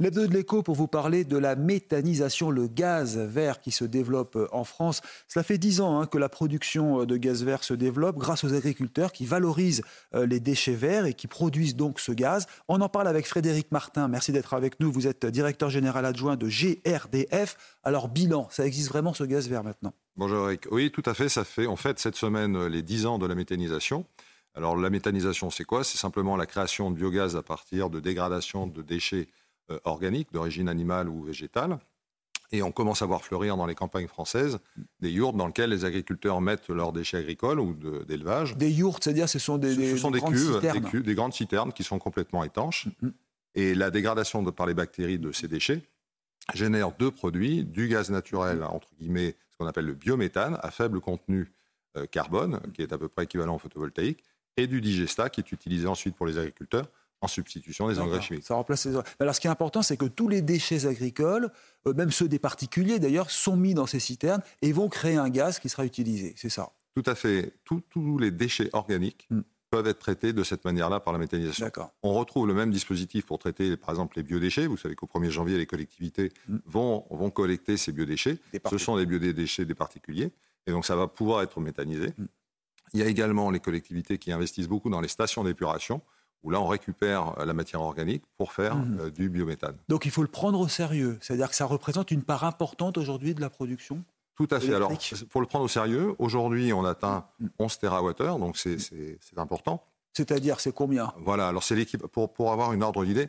L'hebdo de l'écho pour vous parler de la méthanisation, le gaz vert qui se développe en France. Cela fait dix ans hein, que la production de gaz vert se développe grâce aux agriculteurs qui valorisent euh, les déchets verts et qui produisent donc ce gaz. On en parle avec Frédéric Martin. Merci d'être avec nous. Vous êtes directeur général adjoint de GRDF. Alors bilan, ça existe vraiment ce gaz vert maintenant? Bonjour Eric. Oui, tout à fait. Ça fait en fait cette semaine les dix ans de la méthanisation. Alors la méthanisation, c'est quoi? C'est simplement la création de biogaz à partir de dégradation de déchets euh, organiques d'origine animale ou végétale. Et on commence à voir fleurir dans les campagnes françaises des yourtes dans lesquelles les agriculteurs mettent leurs déchets agricoles ou d'élevage. Des yourtes, c'est-à-dire ce sont des, ce sont des, cuves, citernes. des, cuves, des grandes citernes qui sont complètement étanches. Mhm. Et la dégradation de, par les bactéries de ces déchets génère deux produits, du gaz naturel, entre guillemets, ce qu'on appelle le biométhane, à faible contenu euh, carbone, qui est à peu près équivalent au photovoltaïque, et du digesta, qui est utilisé ensuite pour les agriculteurs en substitution des engrais chimiques. Ça remplace les... Alors, ce qui est important, c'est que tous les déchets agricoles, euh, même ceux des particuliers d'ailleurs, sont mis dans ces citernes et vont créer un gaz qui sera utilisé. C'est ça. Tout à fait. Tous- tous les déchets organiques Mm. peuvent être traités de cette manière-là par la méthanisation. D'accord. On retrouve le même dispositif pour traiter, par exemple, les biodéchets. Vous savez qu'au 1er janvier, les collectivités Mm. vont, vont collecter ces biodéchets. Ce sont des biodéchets des particuliers. Et donc, ça va pouvoir être méthanisé. Mm. Il y a également les collectivités qui investissent beaucoup dans les stations d'épuration, où là, on récupère euh, la matière organique pour faire Mm. euh, du biométhane. Donc il faut le prendre au sérieux. C'est-à-dire que ça représente une part importante aujourd'hui de la production. Tout à fait. Alors, pour le prendre au sérieux, aujourd'hui, on atteint Mm. 11 TWh, donc c'est- important. C'est-à-dire, c'est combien? Voilà, alors c'est l'équipe, pour, pour avoir une ordre d'idée,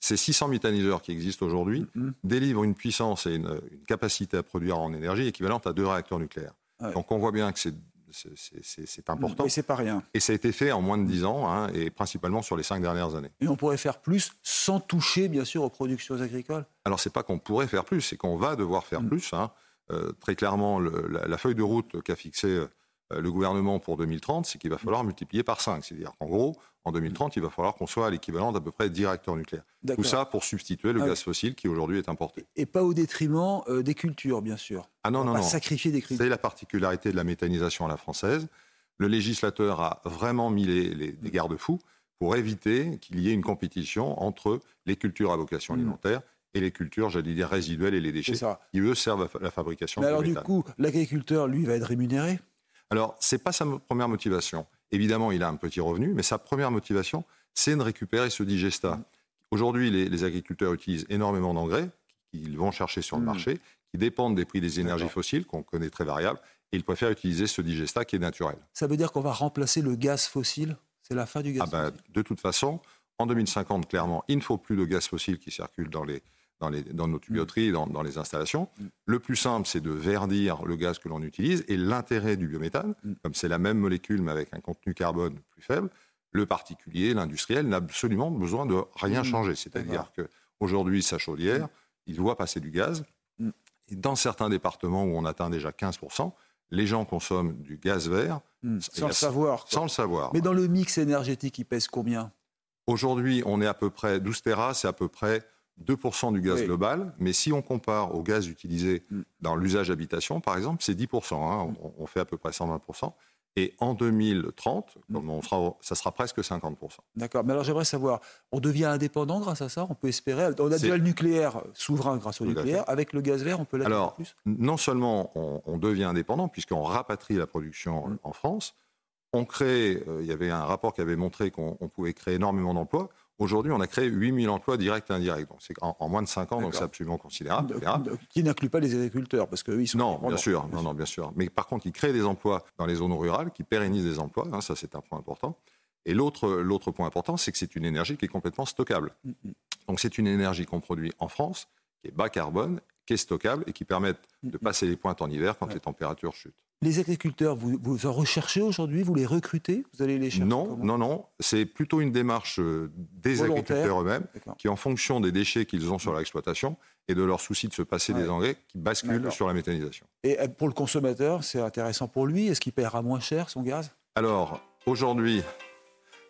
ces 600 méthaniseurs qui existent aujourd'hui Mhm. délivrent une puissance et une, une capacité à produire en énergie équivalente à deux réacteurs nucléaires. Ouais. Donc on voit bien que c'est- c'est important. Et c'est pas rien. Et ça a été fait en moins de 10 ans, hein, et principalement sur les cinq dernières années. Et on pourrait faire plus sans toucher, bien sûr, aux productions agricoles. Alors c'est pas qu'on pourrait faire plus, c'est qu'on va devoir faire Mhm. plus. hein. Euh, très clairement, le- la, la feuille de route qu'a fixée le gouvernement pour 2030, c'est qu'il va falloir multiplier par 5. C'est-à-dire qu'en gros, en 2030, il va falloir qu'on soit à l'équivalent d'à peu près 10 réacteurs nucléaires. Tout ça pour substituer le Ah gaz fossile qui aujourd'hui est importé. Et pas au détriment euh, des cultures, bien sûr. Ah non, on va non, pas non. sacrifier des cultures. C'est la particularité de la méthanisation à la française. Le législateur a vraiment mis les, les- des garde-fous pour éviter qu'il y ait une compétition entre les cultures à vocation Mhm. alimentaire et les cultures, j'allais dire, résiduelles et les déchets, qui eux servent à la fabrication Mais alors, du méthane. coup, l'agriculteur, lui, va être rémunéré? Alors, ce n'est pas sa première motivation. Évidemment, il a un petit revenu, mais sa première motivation, c'est de récupérer ce digestat. Aujourd'hui, les, les agriculteurs utilisent énormément d'engrais qu'ils vont chercher sur le Mm. marché, qui dépendent des prix des énergies fossiles, qu'on connaît très variables, et ils préfèrent utiliser ce digestat qui est naturel. Ça veut dire qu'on va remplacer le gaz fossile? C'est la fin du gaz Ah ben, fossile? de toute façon, en 2050, clairement, il ne faut plus de gaz fossile qui circule dans, les, dans, les, dans nos tuyauteries, dans, dans les installations. Mm. Le plus simple, c'est de verdir le gaz que l'on utilise. Et l'intérêt du biométhane, Mm. comme c'est la même molécule mais avec un contenu carbone plus faible, le particulier, l'industriel n'a absolument besoin de rien Mm. changer. C'est-à-dire qu'aujourd'hui, sa chaudière, il doit passer du gaz. Mm. Et dans certains départements où on atteint déjà 15%, les gens consomment du gaz vert Sans le savoir. quoi. sans le savoir. Mais dans le mix énergétique, il pèse combien? Aujourd'hui, on est à peu près, 12 Tera, c'est à peu près 2% du gaz Oui. global. Mais si on compare au gaz utilisé Mm. dans l'usage habitation, par exemple, c'est 10%. hein. on, on fait à peu près 120%. Et en 2030, Mm. comme on sera, au- ça sera presque 50%. D'accord. Mais alors j'aimerais savoir, on devient indépendant grâce à ça? On peut espérer On a déjà le nucléaire souverain grâce au nucléaire. Avec le gaz vert, on peut l'être Alors, plus? non seulement on, on devient indépendant, puisqu'on rapatrie la production Mm. en France, on crée, euh, il y avait un rapport qui avait montré qu'on on pouvait créer énormément d'emplois. Aujourd'hui, on a créé 8000 emplois directs et indirects. Donc, c'est en, en moins de 5 ans, donc c'est absolument considérable. Qui n'inclut pas les agriculteurs, parce qu'eux, ils sont Non, bien sûr, non, non, bien sûr. Mais par contre, il crée des emplois dans les zones rurales, qui pérennisent des emplois. hein, ça, c'est un point important. Et l'autre, l'autre point important, c'est que c'est une énergie qui est complètement stockable. Mm, mm. Donc, c'est une énergie qu'on produit en France, qui est bas carbone, qui est stockable et qui permettent de passer les pointes en hiver quand les températures chutent. Les agriculteurs, vous, vous en recherchez aujourd'hui? Vous les recrutez? Vous allez les chercher Non, non, non. C'est plutôt une démarche euh, des agriculteurs eux-mêmes qui, en fonction des déchets qu'ils ont sur leur exploitation et de leur souci de se passer des engrais, qui basculent sur la méthanisation. Et euh, pour le consommateur, c'est intéressant pour lui? Est-ce qu'il paiera moins cher son gaz? Alors, aujourd'hui,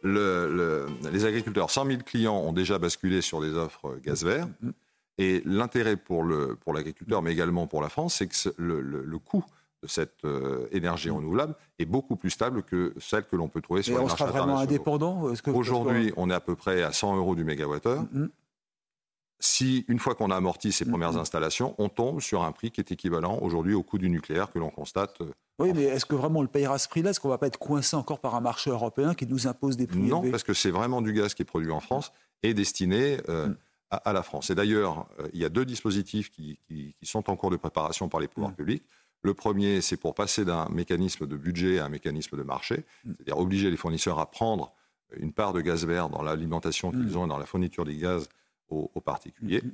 le, les agriculteurs, 100 000 clients ont déjà basculé sur des offres gaz vert. Mm, mm. Et l'intérêt pour l'agriculteur, pour mais également pour la France, c'est que le, le coût de cette euh, énergie mm. renouvelable est beaucoup plus stable que celle que l'on peut trouver sur les marchés internationaux. on sera vraiment indépendant Aujourd'hui, on est à peu près à 100 euros du mégawattheure. Mm, mm. Si, une fois qu'on a amorti ces premières installations, on tombe sur un prix qui est équivalent aujourd'hui au coût du nucléaire que l'on constate. Euh, oui, mais est-ce que vraiment on le payera ce prix-là? Est-ce qu'on ne va pas être coincé encore par un marché européen qui nous impose des prix Non, parce que c'est vraiment du gaz qui est produit en France et destiné euh, à, la France. Et d'ailleurs, il y a deux dispositifs qui, qui, sont en cours de préparation par les pouvoirs publics. Le premier, c'est pour passer d'un mécanisme de budget à un mécanisme de marché, mm. c'est-à-dire obliger les fournisseurs à prendre une part de gaz vert dans l'alimentation qu'ils mm. ont et dans la fourniture des gaz aux, particuliers. Mm.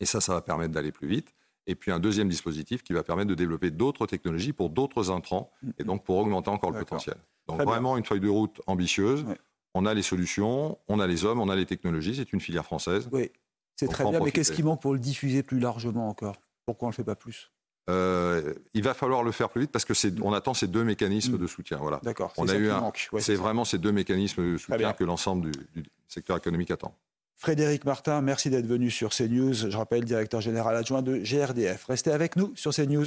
Et ça, ça va permettre d'aller plus vite. Et puis un deuxième dispositif qui va permettre de développer d'autres technologies pour d'autres intrants et donc pour augmenter encore le potentiel. Donc vraiment une feuille de route ambitieuse. On a les solutions, on a les hommes, on a les technologies. C'est une filière française. Oui, c'est très bien. Mais qu'est-ce qui manque pour le diffuser plus largement encore? Pourquoi on ne le fait pas plus? Euh, il va falloir le faire plus vite parce que c'est, on attend ces deux mécanismes mm. de soutien. Voilà. D'accord. On a eu c'est vraiment ces deux mécanismes de soutien que l'ensemble du, secteur économique attend. Frédéric Martin, merci d'être venu sur CNews. Je rappelle, directeur général adjoint de GRDF. Restez avec nous sur CNews.